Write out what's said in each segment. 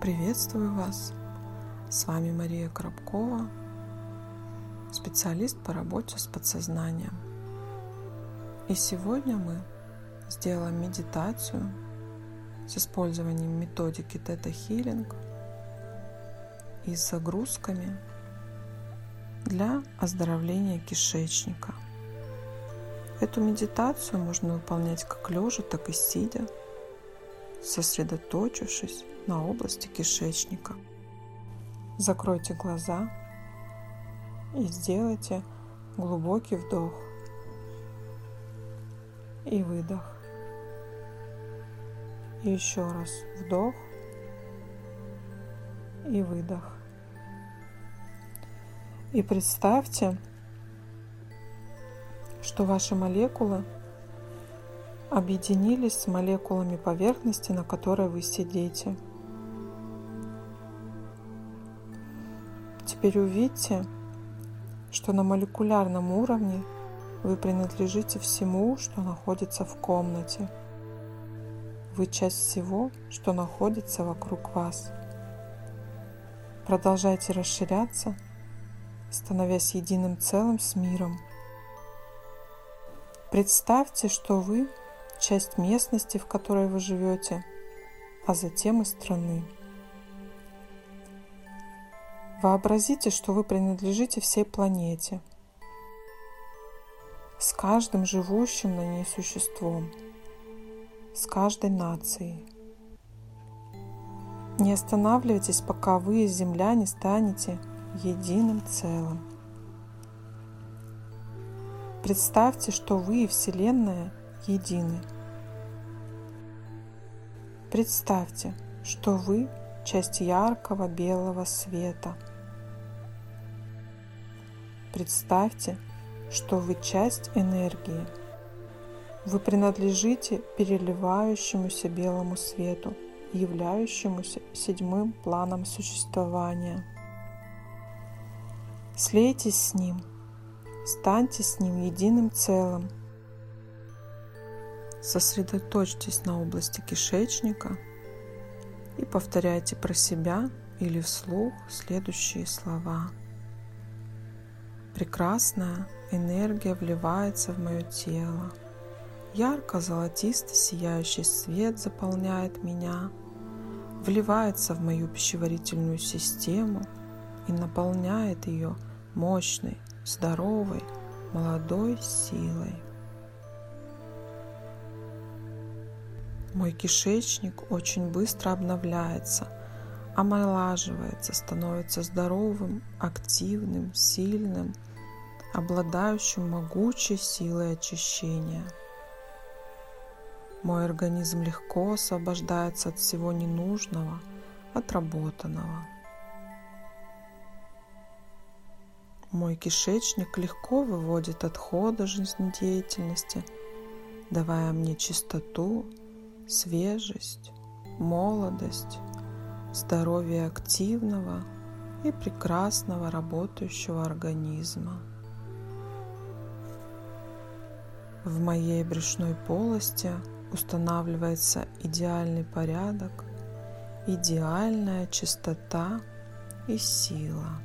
Приветствую вас! С вами Мария Коробкова, специалист по работе с подсознанием. И сегодня мы сделаем медитацию с использованием методики Тета Хилинг и с загрузками для оздоровления кишечника. Эту медитацию можно выполнять как лежа, так и сидя, сосредоточившись на области кишечника. Закройте глаза и сделайте глубокий вдох и выдох. И еще раз вдох и выдох. И представьте, что ваши молекулы объединились с молекулами поверхности, на которой вы сидите. Теперь увидьте, что на молекулярном уровне вы принадлежите всему, что находится в комнате. Вы часть всего, что находится вокруг вас. Продолжайте расширяться, становясь единым целым с миром. Представьте, что вы часть местности, в которой вы живете, а затем и страны. Вообразите, что вы принадлежите всей планете, с каждым живущим на ней существом, с каждой нацией. Не останавливайтесь, пока вы, Земля, не станете единым целым. Представьте, что вы и Вселенная едины. Представьте, что вы часть яркого белого света. Представьте, что вы часть энергии. Вы принадлежите переливающемуся белому свету, являющемуся седьмым планом существования. Слейтесь с ним, станьте с ним единым целым – Сосредоточьтесь на области кишечника и повторяйте про себя или вслух следующие слова. Прекрасная энергия вливается в мое тело. Ярко-золотистый сияющий свет заполняет меня, вливается в мою пищеварительную систему и наполняет ее мощной, здоровой, молодой силой. Мой кишечник очень быстро обновляется, омолаживается, становится здоровым, активным, сильным, обладающим могучей силой очищения. Мой организм легко освобождается от всего ненужного, отработанного. Мой кишечник легко выводит отходы жизнедеятельности, давая мне чистоту, свежесть, молодость, здоровье активного и прекрасного работающего организма. В моей брюшной полости устанавливается идеальный порядок, идеальная чистота и сила.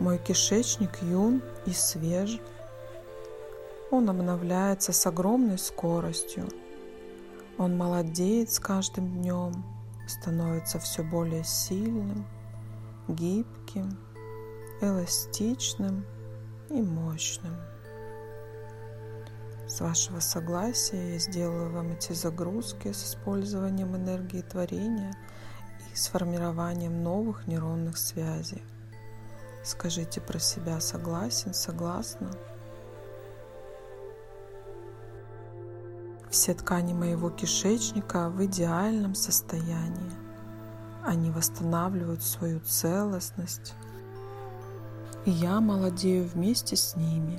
Мой кишечник юн и свеж – он обновляется с огромной скоростью. Он молодеет с каждым днем, становится все более сильным, гибким, эластичным и мощным. С вашего согласия я сделаю вам эти загрузки с использованием энергии творения и с формированием новых нейронных связей. Скажите про себя согласен, согласна. Все ткани моего кишечника в идеальном состоянии. Они восстанавливают свою целостность. И я молодею вместе с ними.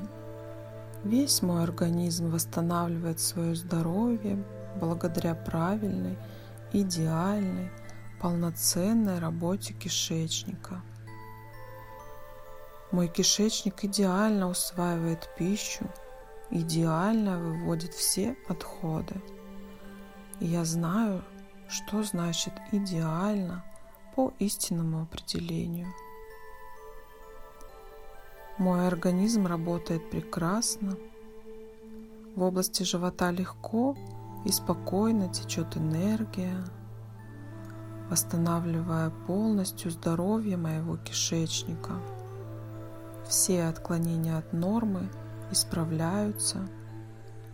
Весь мой организм восстанавливает свое здоровье благодаря правильной, идеальной, полноценной работе кишечника. Мой кишечник идеально усваивает пищу, идеально выводит все отходы. И я знаю, Что значит идеально по истинному определению? Мой организм работает прекрасно. В области живота легко и спокойно течет энергия, восстанавливая полностью здоровье моего кишечника. Все отклонения от нормы исправляются,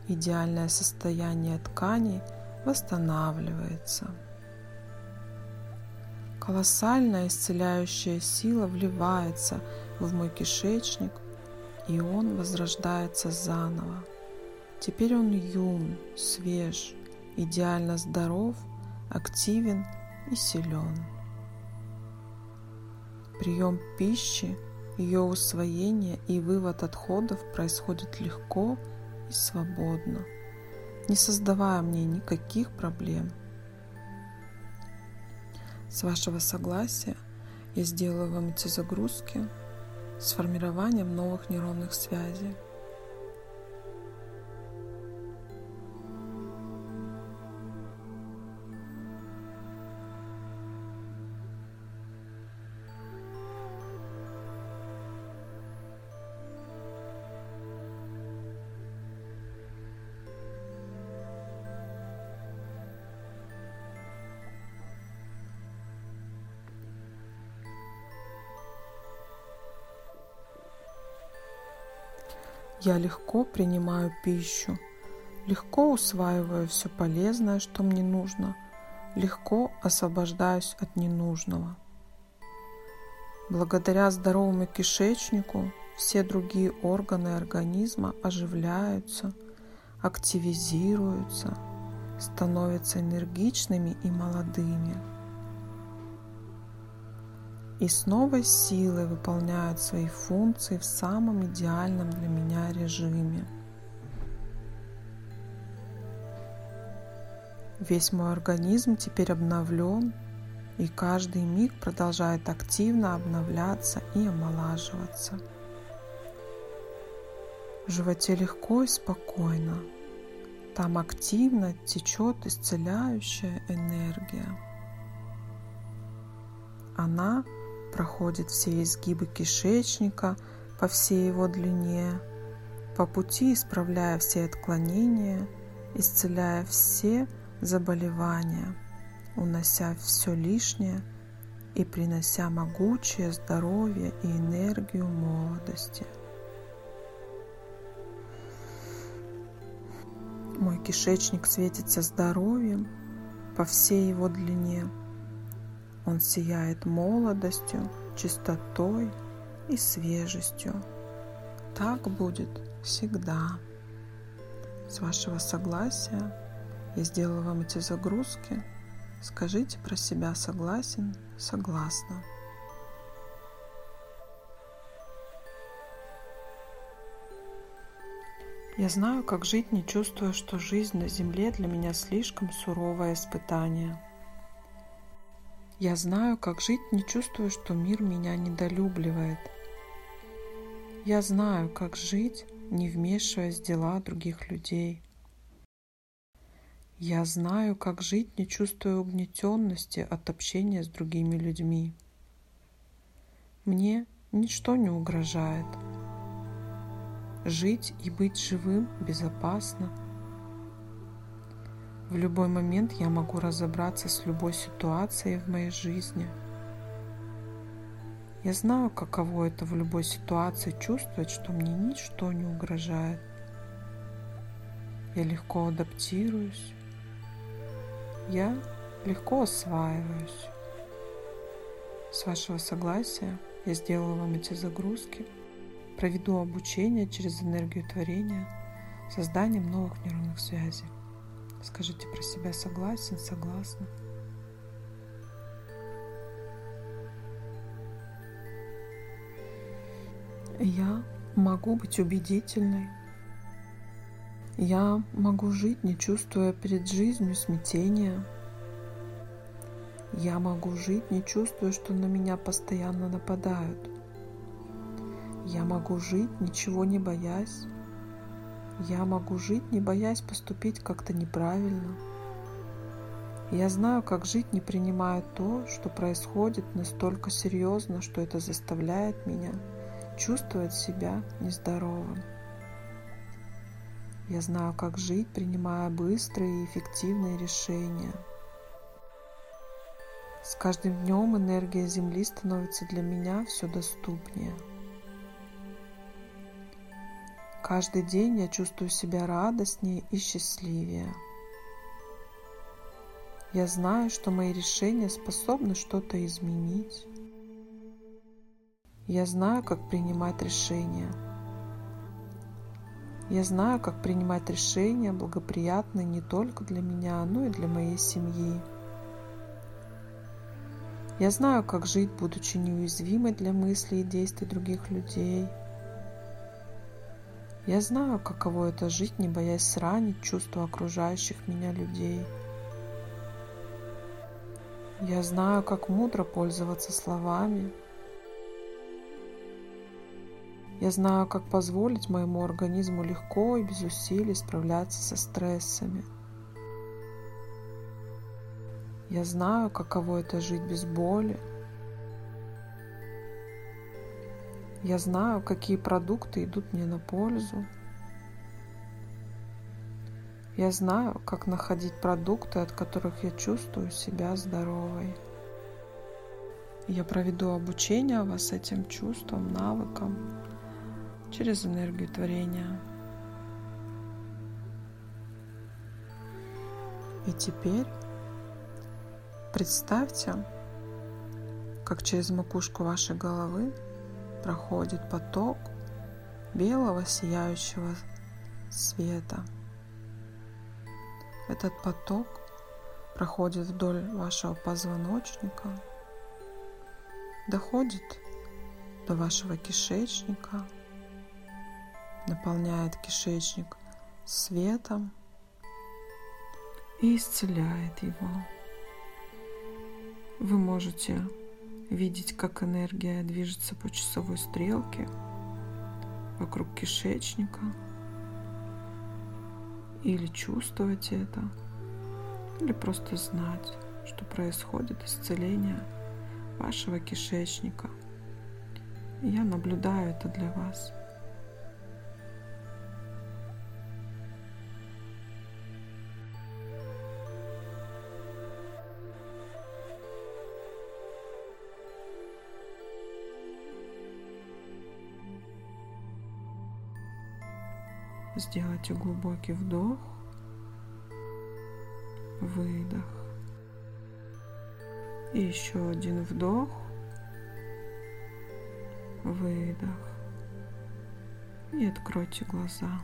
идеальное состояние тканей восстанавливается. Колоссальная исцеляющая сила вливается в мой кишечник, и он возрождается заново. Теперь он юн, свеж, идеально здоров, активен и силен. Прием пищи, ее усвоение и вывод отходов происходит легко и свободно, не создавая мне никаких проблем. С вашего согласия я сделаю вам эти загрузки с формированием новых нейронных связей. Я легко принимаю пищу, легко усваиваю все полезное, что мне нужно, легко освобождаюсь от ненужного. Благодаря здоровому кишечнику все другие органы организма оживляются, активизируются, становятся энергичными и молодыми и с новой силой выполняют свои функции в самом идеальном для меня режиме. Весь мой организм теперь обновлен, и каждый миг продолжает активно обновляться и омолаживаться. В животе легко и спокойно. Там активно течет исцеляющая энергия. Она проходит все изгибы кишечника по всей его длине, по пути исправляя все отклонения, исцеляя все заболевания, унося все лишнее и принося могучее здоровье и энергию молодости. Мой кишечник светится здоровьем по всей его длине – он сияет молодостью, чистотой и свежестью. Так будет всегда. С вашего согласия я сделала вам эти загрузки. Скажите про себя согласен, согласна. Я знаю, как жить, не чувствуя, что жизнь на Земле для меня слишком суровое испытание – я знаю, как жить, не чувствуя, что мир меня недолюбливает. Я знаю, как жить, не вмешиваясь в дела других людей. Я знаю, как жить, не чувствуя угнетенности от общения с другими людьми. Мне ничто не угрожает. Жить и быть живым безопасно – в любой момент я могу разобраться с любой ситуацией в моей жизни. Я знаю, каково это в любой ситуации чувствовать, что мне ничто не угрожает. Я легко адаптируюсь. Я легко осваиваюсь. С вашего согласия я сделаю вам эти загрузки, проведу обучение через энергию творения, созданием новых нейронных связей. Скажите про себя согласен, согласна. Я могу быть убедительной. Я могу жить, не чувствуя перед жизнью смятения. Я могу жить, не чувствуя, что на меня постоянно нападают. Я могу жить, ничего не боясь. Я могу жить, не боясь поступить как-то неправильно. Я знаю, как жить, не принимая то, что происходит настолько серьезно, что это заставляет меня чувствовать себя нездоровым. Я знаю, как жить, принимая быстрые и эффективные решения. С каждым днем энергия Земли становится для меня все доступнее. Каждый день я чувствую себя радостнее и счастливее. Я знаю, что мои решения способны что-то изменить. Я знаю, как принимать решения. Я знаю, как принимать решения, благоприятные не только для меня, но и для моей семьи. Я знаю, как жить, будучи неуязвимой для мыслей и действий других людей. Я знаю, каково это жить, не боясь сранить чувства окружающих меня людей – я знаю, как мудро пользоваться словами. Я знаю, как позволить моему организму легко и без усилий справляться со стрессами. Я знаю, каково это жить без боли. Я знаю, какие продукты идут мне на пользу. Я знаю, как находить продукты, от которых я чувствую себя здоровой. Я проведу обучение вас этим чувствам, навыкам через энергию творения. И теперь представьте, как через макушку вашей головы проходит поток белого сияющего света – этот поток проходит вдоль вашего позвоночника, доходит до вашего кишечника, наполняет кишечник светом и исцеляет его. Вы можете видеть, как энергия движется по часовой стрелке вокруг кишечника – или чувствовать это, или просто знать, что происходит исцеление вашего кишечника. Я наблюдаю это для вас. Сделайте глубокий вдох, выдох. И еще один вдох, выдох. И откройте глаза.